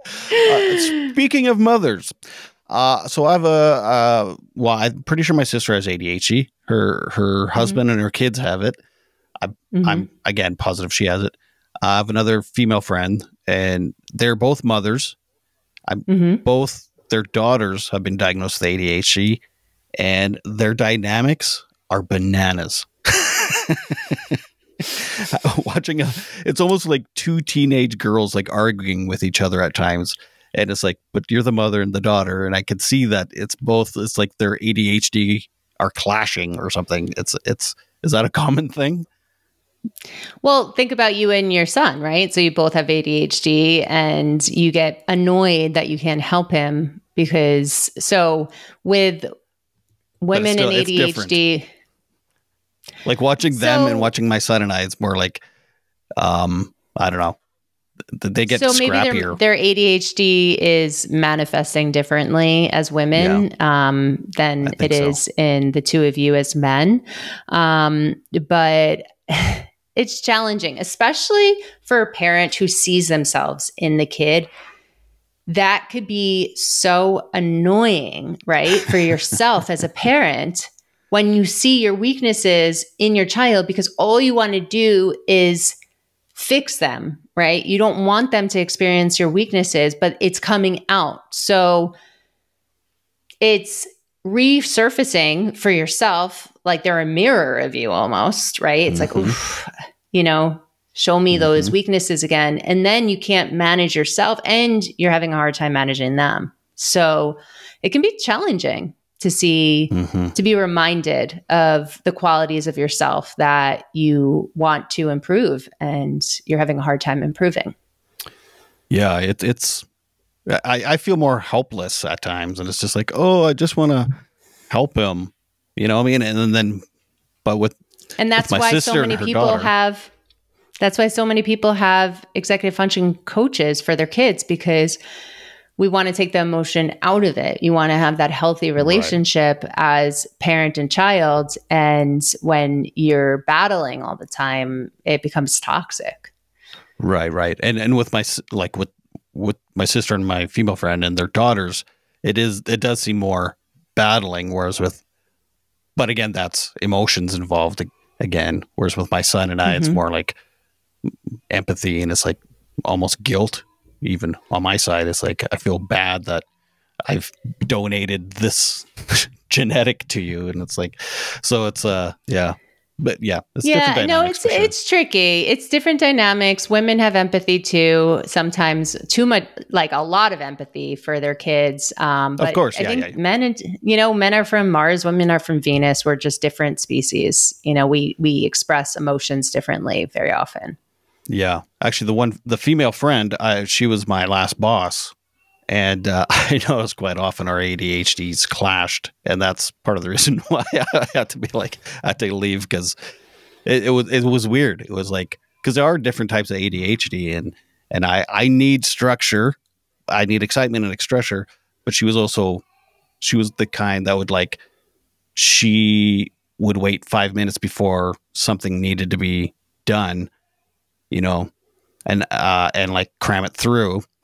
uh, speaking of mothers, uh, so I have a uh, well, I'm pretty sure my sister has ADHD. Her her mm-hmm. husband and her kids have it. I, mm-hmm. I'm again positive she has it. I have another female friend, and they're both mothers. I'm mm-hmm. both their daughters have been diagnosed with ADHD, and their dynamics are bananas. Watching a, it's almost like two teenage girls like arguing with each other at times and it's like but you're the mother and the daughter and i can see that it's both it's like their adhd are clashing or something. It's it's is that a common thing? Well, think about you and your son, right? So you both have ADHD and you get annoyed that you can't help him because so with women still- and. ADHD, Like watching them So- and watching my son and I, it's more like, um, I don't know, they get so maybe their, scrappier. their ADHD is manifesting differently as women um, than it so. is in the two of you as men. Um, but it's challenging, especially for a parent who sees themselves in the kid. That could be so annoying, right? For yourself as a parent when you see your weaknesses in your child because all you want to do is fix them, right? You don't want them to experience your weaknesses, but it's coming out. So it's resurfacing for yourself like they're a mirror of you almost, right? It's like, Mhm. oof, you know, show me those weaknesses again. And then you can't manage yourself and you're having a hard time managing them. So it can be challenging to see Mhm. to be reminded of the qualities of yourself that you want to improve and you're having a hard time improving. Yeah, it, it's. I, I feel more helpless at times, and it's just like, oh, I just want to help him, you know. what I mean, and then, but with And that's my why so and many people daughter. have that's why so many people have executive function coaches for their kids because we want to take the emotion out of it. You want to have that healthy relationship as parent and child and when you're battling all the time, it becomes toxic. Right, right, and and with my like with with my sister and my female friend and their daughters, it is it does seem more battling. Whereas with, but again, that's emotions involved again. Whereas with my son and I, it's Mhm. more like empathy and it's like almost guilt. Even on my side, it's like I feel bad that I've donated this genetic to you, and it's like, so it's uh yeah, but yeah, it's yeah, different no, it's sure. it's tricky. It's different dynamics. Women have empathy too. Sometimes too much, like a lot of empathy for their kids. Um, but course, I yeah, think yeah. men, and you know, men are from Mars, women are from Venus. We're just different species. You know, we we express emotions differently very often. Yeah, actually, the one, the female friend, uh, she was my last boss, and uh, I noticed quite often our ADHDs clashed, and that's part of the reason why I had to be like, I had to leave because it, it was it was weird. It was like because there are different types of ADHD, and and I I need structure, I need excitement and structure, but she was also she was the kind that would like she would wait five minutes before something needed to be done you know, and uh and like cram it through.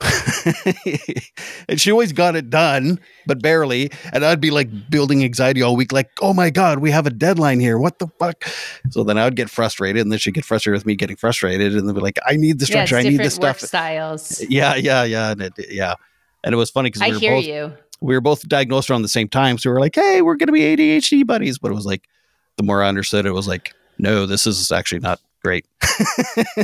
and she always got it done, but barely. And I'd be like building anxiety all week, like, oh my God, we have a deadline here. What the fuck? So then I would get frustrated, and then she'd get frustrated with me getting frustrated, and then be like, I need the Yeah, structure, I need the stuff. styles. Yeah, yeah, yeah. And it, yeah. And it was funny because I we were hear both you. we were both diagnosed around the same time. So we were like, hey, we're gonna be ADHD buddies. But it was like the more I understood it was like, no, this is actually not great.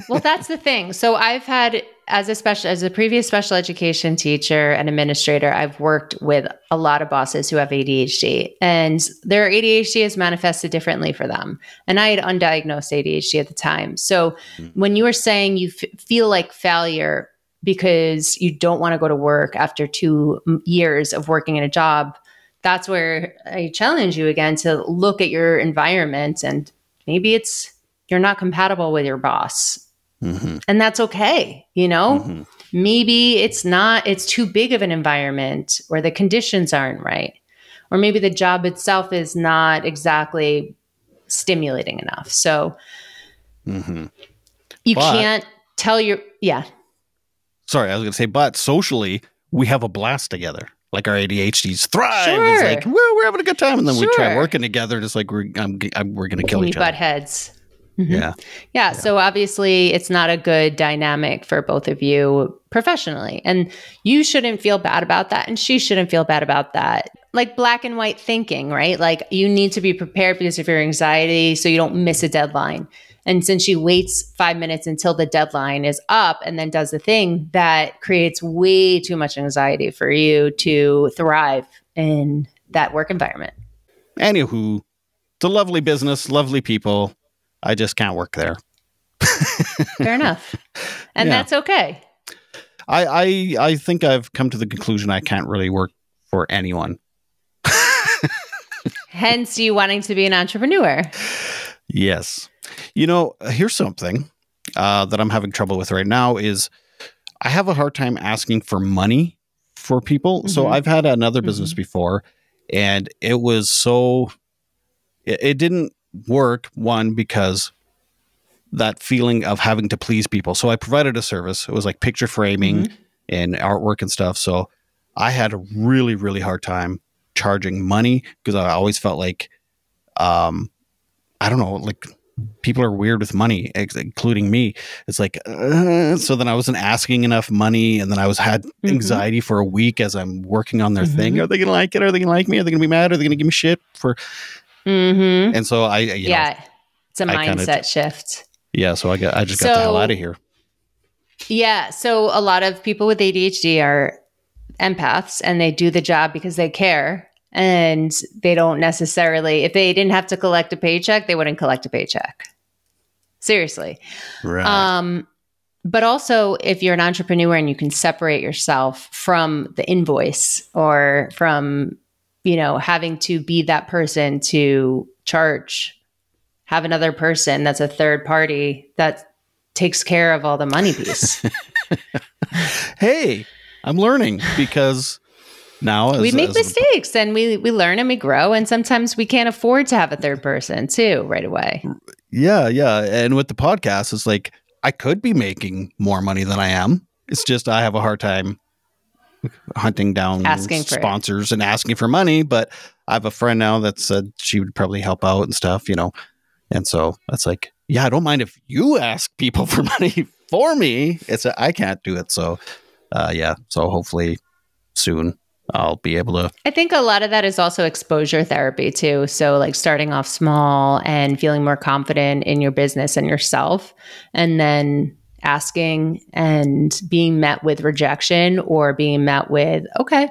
well, that's the thing. So I've had as a special as a previous special education teacher and administrator, I've worked with a lot of bosses who have ADHD and their ADHD is manifested differently for them. And I had undiagnosed ADHD at the time. So hmm. when you were saying you f- feel like failure because you don't want to go to work after 2 m- years of working in a job, that's where I challenge you again to look at your environment and maybe it's you're not compatible with your boss Mm-hmm. and that's okay you know Mhm. maybe it's not it's too big of an environment or the conditions aren't right or maybe the job itself is not exactly stimulating enough so Mm-hmm. you But- can't tell your yeah sorry, I was going to say, but socially, we have a blast together. Like our ADHDs thrive. Sure. It's like we're, we're having a good time, and then we try working together. Just like we're I'm, I'm, we're going to kill we each butt other. heads Mm-hmm. Yeah, Yeah, so obviously it's not a good dynamic for both of you professionally. And you shouldn't feel bad about that and she shouldn't feel bad about that. Like black and white thinking, right? Like you need to be prepared because of your anxiety so you don't miss a deadline. And since she waits 5 minutes until the deadline is up and then does the thing, that creates way too much anxiety for you to thrive in that work environment. Anywho, it's a lovely business, lovely people. I just can't work there. Fair enough. And Yeah. that's okay. I, I I think I've come to the conclusion I can't really work for anyone. Hence you wanting to be an entrepreneur. Yes. You know, here's something uh, that I'm having trouble with right now is I have a hard time asking for money for people. So Mhm. I've had another business before and it was so it, it didn't work one because that feeling of having to please people. So I provided a service. It was like picture framing and artwork and stuff. So I had a really really hard time charging money because I always felt like um I don't know, like people are weird with money, ex- including me. It's like, uh, so then I wasn't asking enough money, and then I was had Mhm. anxiety for a week as I'm working on their thing. Mhm. Are they gonna like it? Are they gonna like me? Are they gonna be mad? Are they gonna give me shit for? Mm-hmm. And so I, you know, Yeah. It's a I kinda- mindset shift. yeah. So I got, I just got the hell out of here. Yeah. So a lot of people with ADHD are empaths and they do the job because they care. And they don't necessarily, if they didn't have to collect a paycheck, they wouldn't collect a paycheck. Seriously. Right. Um, but also, if you're an entrepreneur and you can separate yourself from the invoice or from, you know, having to be that person to charge, have another person that's a third party that takes care of all the money piece. hey, I'm learning because now as, we make mistakes and we we learn and we grow, and sometimes we can't afford to have a third person too right away. Yeah, yeah. And with the podcast, it's like I could be making more money than I am. It's just I have a hard time hunting down Asking sponsors and asking for money. But I have a friend now that said she would probably help out and stuff, you know. And so that's like, yeah, I don't mind if you ask people for money for me. It's a, I can't do it. So, uh, yeah. So hopefully soon I'll be able to. I think a lot of that is also exposure therapy too. So like starting off small and feeling more confident in your business and yourself and then asking and being met with rejection or being met with okay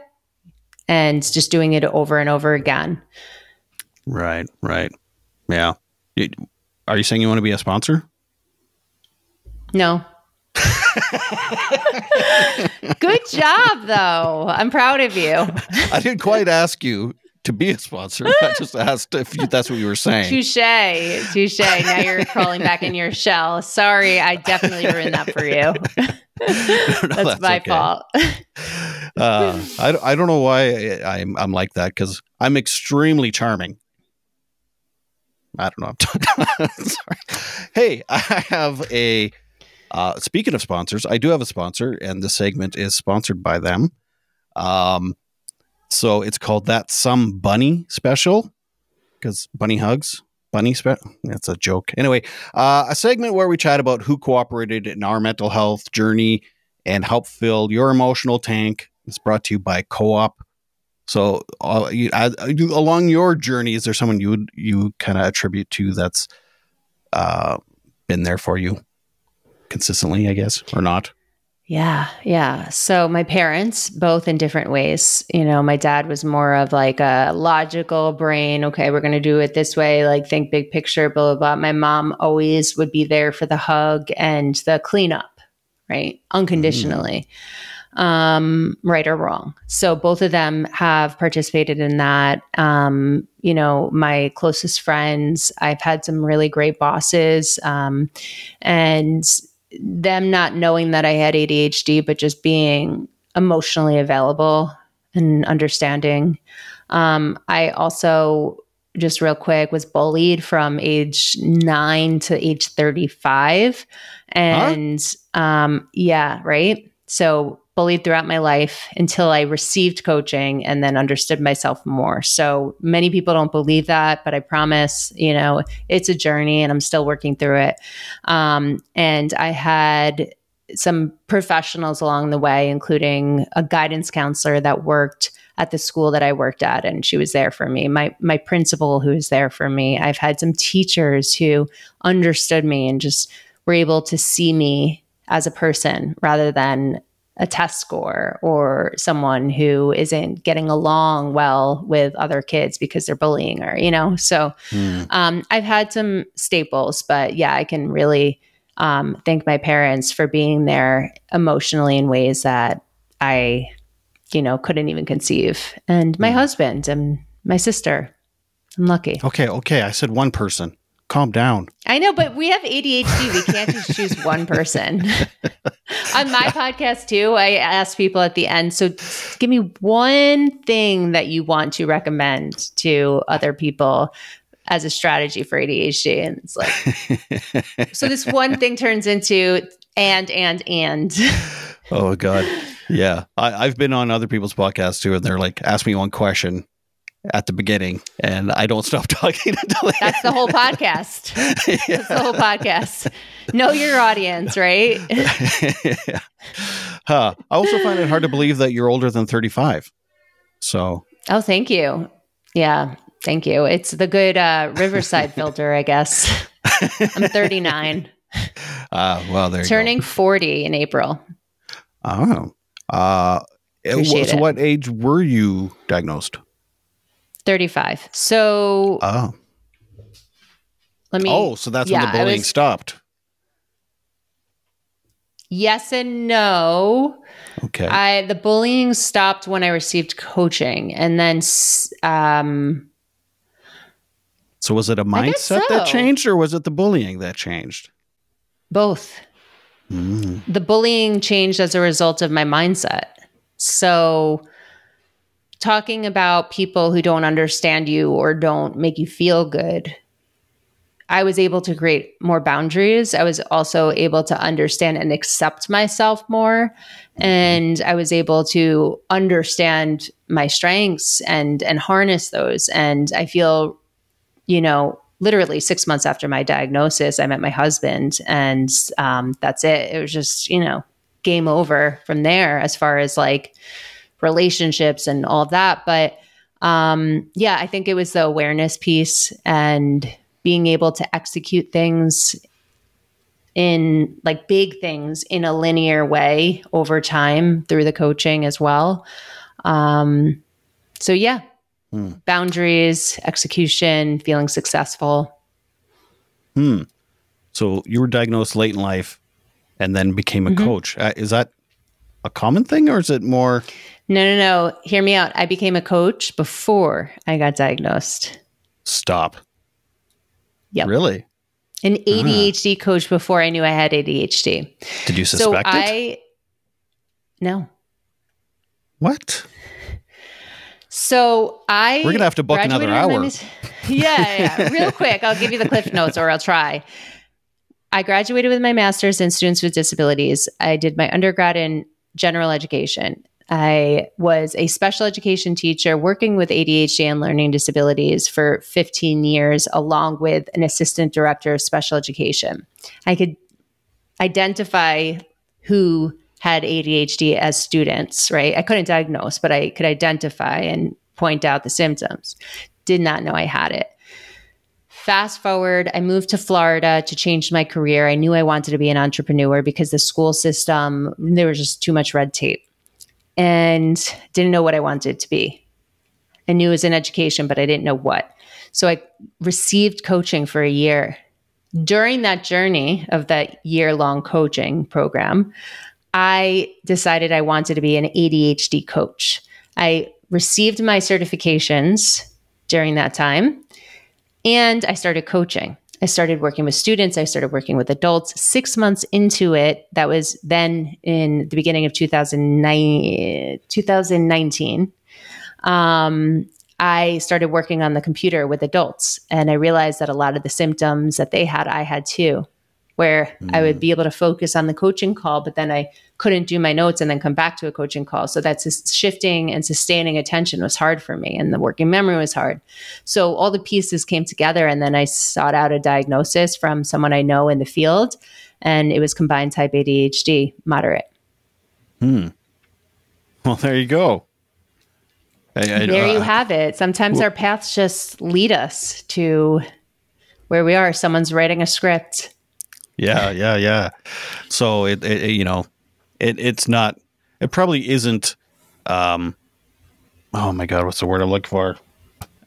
and just doing it over and over again. Right, right. Yeah. Are you saying you want to be a sponsor? No. Good job though. I'm proud of you. I didn't quite ask you to be a sponsor. I just asked if you, that's what you were saying. Touche. Touche. Now you're crawling back in your shell. Sorry, I definitely ruined that for you. that's, that's my okay. fault. Uh, I, I don't know why I, I'm I'm like that because I'm extremely charming. I don't know. I'm talking about. Sorry. Hey, I have a. Uh, speaking of sponsors, I do have a sponsor, and the segment is sponsored by them. Um, so it's called that some bunny special because bunny hugs bunny spe- that's a joke. Anyway uh, a segment where we chat about who cooperated in our mental health journey and help fill your emotional tank. It's brought to you by co-op. So uh, you, uh, along your journey is there someone you would you kind of attribute to that's uh, been there for you consistently i guess or not Yeah, yeah. So my parents, both in different ways. You know, my dad was more of like a logical brain. Okay, we're going to do it this way, like think big picture, blah, blah, blah. My mom always would be there for the hug and the cleanup, right? Unconditionally, um, right or wrong. So both of them have participated in that. Um, you know, my closest friends, I've had some really great bosses. Um, and them not knowing that I had ADHD, but just being emotionally available and understanding. Um, I also, just real quick, was bullied from age nine to age 35. And um, yeah, right. So, bullied throughout my life until I received coaching and then understood myself more. So, many people don't believe that, but I promise, you know, it's a journey and I'm still working through it. Um, and I had some professionals along the way, including a guidance counselor that worked at the school that I worked at, and she was there for me. My my principal who was there for me. I've had some teachers who understood me and just were able to see me as a person rather than a test score or someone who isn't getting along well with other kids because they're bullying her, you know? So mm. um, I've had some staples, but yeah, I can really um, thank my parents for being there emotionally in ways that I, you know, couldn't even conceive. And my mm. husband and my sister. I'm lucky. Okay, okay. I said one person calm down. I know, but we have ADHD. We can't just choose one person. On my podcast, too, I ask people at the end so give me one thing that you want to recommend to other people as a strategy for ADHD. And it's like, so this one thing turns into and, and, and. oh, God. Yeah. I, have been on other people's podcasts too, and they're like, ask me one question at the beginning, and I don't stop talking until that's the whole podcast. yeah. That's the whole podcast. Know your audience, right? yeah. huh. I also find it hard to believe that you're older than 35. So, oh, thank you. Yeah, thank you. It's the good uh, Riverside filter, I guess. I'm 39. Ah, uh, well, there Turning 40 in April. Oh. Uh, so, what age were you diagnosed? 35. So Oh. Let me Oh, so that's yeah, when the bullying was, stopped. Yes and no. Okay. I the bullying stopped when I received coaching and then um So was it a mindset so. that changed or was it the bullying that changed? Both. Mm. The bullying changed as a result of my mindset. So talking about people who don't understand you or don't make you feel good, I was able to create more boundaries. I was also able to understand and accept myself more. And I was able to understand my strengths and and harness those. And I feel, you know, literally six months after my diagnosis, I met my husband, and um, that's it. It was just, you know, game over from there as far as like relationships and all that. But um, yeah, I think it was the awareness piece and being able to execute things in like big things in a linear way over time through the coaching as well. Um, so yeah, hmm. boundaries, execution, feeling successful. Hmm. So you were diagnosed late in life and then became a mm-hmm. coach. Uh, is that a common thing or is it more no, no, no. Hear me out. I became a coach before I got diagnosed. Stop. Yep. Really? An ADHD ah. coach before I knew I had ADHD. Did you suspect so it? I no. What? So I We're gonna have to book another hour. yeah, yeah. Real quick, I'll give you the cliff notes or I'll try. I graduated with my master's in students with disabilities. I did my undergrad in general education. I was a special education teacher working with ADHD and learning disabilities for 15 years, along with an assistant director of special education. I could identify who had ADHD as students, right? I couldn't diagnose, but I could identify and point out the symptoms. Did not know I had it. Fast forward, I moved to Florida to change my career. I knew I wanted to be an entrepreneur because the school system, there was just too much red tape and didn't know what I wanted to be. I knew it was in education, but I didn't know what. So I received coaching for a year. During that journey of that year long coaching program, I decided I wanted to be an ADHD coach. I received my certifications during that time and I started coaching. I started working with students. I started working with adults. Six months into it, that was then in the beginning of 2009, 2019. Um, I started working on the computer with adults, and I realized that a lot of the symptoms that they had, I had too where mm. I would mm. be able to focus on the coaching call, but then I couldn't do my notes and then come back to a coaching call. So that's shifting and sustaining attention was hard for me, and the working memory was hard. So all the pieces came together, and then I sought out a diagnosis from someone I know in the field, and it was combined type ADHD, moderate. Hmm. Well, there you go. I, I, there uh, you have it. Sometimes well, our paths just lead us to where we are. Someone's writing a script yeah, yeah, yeah. So it, it you know, it, it's not it probably isn't. Um, oh my god, what's the word I'm looking for?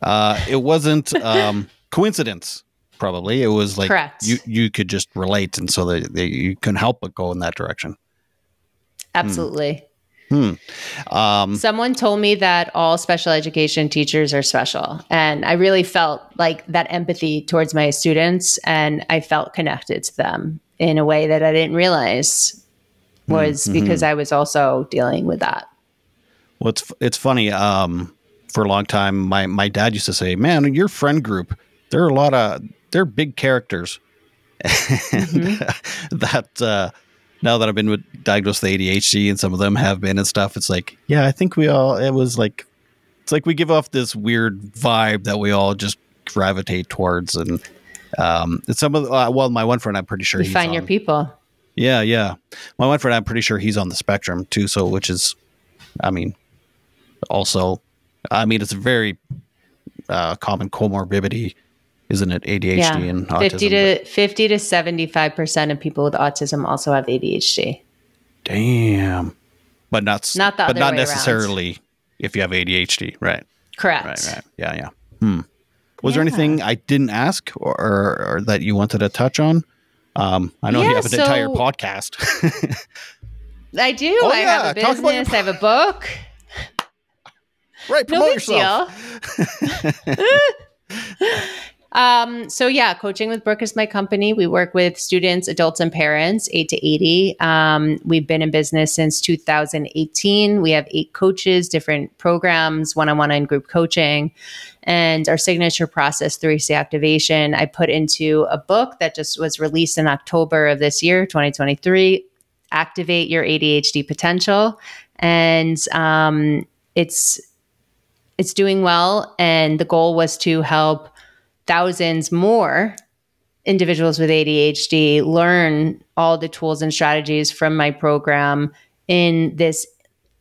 Uh, it wasn't um, coincidence. Probably it was like Correct. you you could just relate, and so that you couldn't help but go in that direction. Absolutely. hmm Um, Someone told me that all special education teachers are special. And I really felt like that empathy towards my students and I felt connected to them in a way that I didn't realize was because I was also dealing with that. Well, it's it's funny. Um, for a long time, my my dad used to say, "Man, your friend group, there are a lot of they're big characters." and that uh, now that I've been with, diagnosed with ADHD, and some of them have been and stuff, it's like, yeah, I think we all. It was like, it's like we give off this weird vibe that we all just gravitate towards, and um, it's some of the, uh, well, my one friend, I'm pretty sure You find your people. Yeah, yeah. My friend, I'm pretty sure he's on the spectrum too. So, which is, I mean, also, I mean, it's a very uh, common comorbidity, isn't it? ADHD Yeah. and autism. 50 to 50 to 75% of people with autism also have ADHD. damn, but not Not but not way around. necessarily if you have ADHD, right? Correct. Right, right. Yeah, yeah. Hmm. Was there anything I didn't ask or, or, or that you wanted to touch on? Um, I know you Yeah, have an entire podcast. I do. Oh, I have a yeah. About your business. I have a book. right, No promote big yourself. deal. Um, so yeah, coaching with Brooke is my company. We work with students, adults, and parents, eight to eighty. Um, we've been in business since 2018. We have eight coaches, different programs, one-on-one and group coaching, and our signature process, 3C activation. I put into a book that just was released in October of this year, 2023. Activate your ADHD potential, and um, it's it's doing well. And the goal was to help thousands more individuals with ADHD learn all the tools and strategies from my program in this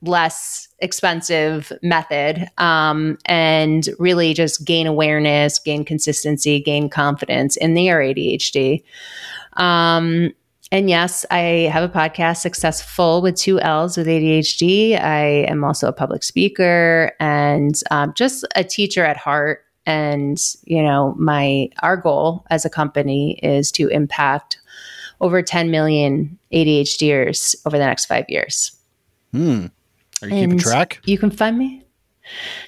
less expensive method um, and really just gain awareness, gain consistency, gain confidence in their ADHD. Um, and yes, I have a podcast, Successful with two L's with ADHD. I am also a public speaker and um, just a teacher at heart and you know my our goal as a company is to impact over 10 million ADHDers over the next 5 years. Hmm. Are you keeping track? You can find me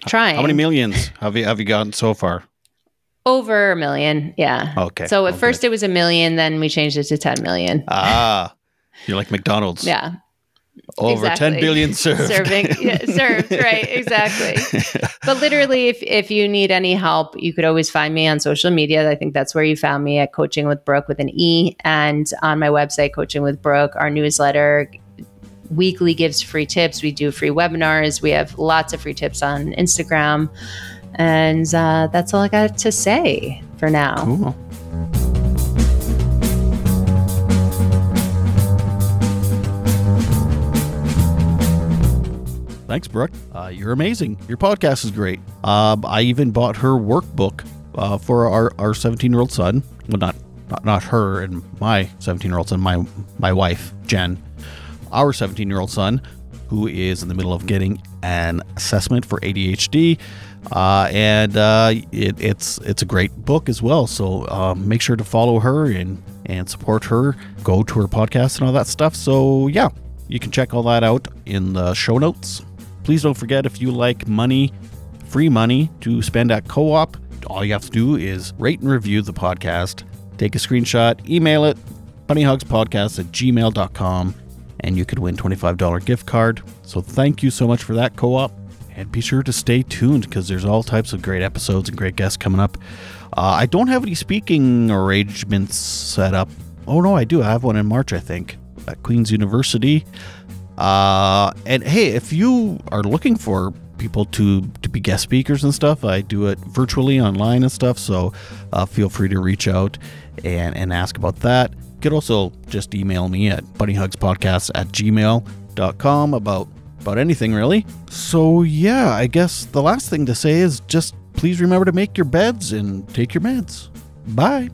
trying. How many millions have you have you gotten so far? Over a million, yeah. Okay. So at Oh, first it was a million, then we changed it to 10 million. ah, you're like McDonald's. Yeah. Over exactly. 10 billion served. Serving, yeah, served, right? Exactly. But literally, if if you need any help, you could always find me on social media. I think that's where you found me at Coaching with Brooke with an E, and on my website, Coaching with Brooke. Our newsletter weekly gives free tips. We do free webinars. We have lots of free tips on Instagram, and uh, that's all I got to say for now. Cool. Thanks, Brooke. Uh, you're amazing. Your podcast is great. Um, I even bought her workbook uh, for our our 17 year old son. Well, not, not not her and my 17 year old son. My my wife Jen, our 17 year old son, who is in the middle of getting an assessment for ADHD. Uh, and uh, it, it's it's a great book as well. So um, make sure to follow her and and support her. Go to her podcast and all that stuff. So yeah, you can check all that out in the show notes. Please don't forget if you like money, free money to spend at co-op, all you have to do is rate and review the podcast. Take a screenshot, email it, bunnyhugspodcast at gmail.com, and you could win $25 gift card. So thank you so much for that co-op. And be sure to stay tuned because there's all types of great episodes and great guests coming up. Uh, I don't have any speaking arrangements set up. Oh no, I do. I have one in March, I think, at Queen's University. Uh, and hey, if you are looking for people to to be guest speakers and stuff, I do it virtually online and stuff. So uh, feel free to reach out and and ask about that. You could also just email me at bunnyhugspodcast at gmail.com about about anything really. So yeah, I guess the last thing to say is just please remember to make your beds and take your meds. Bye.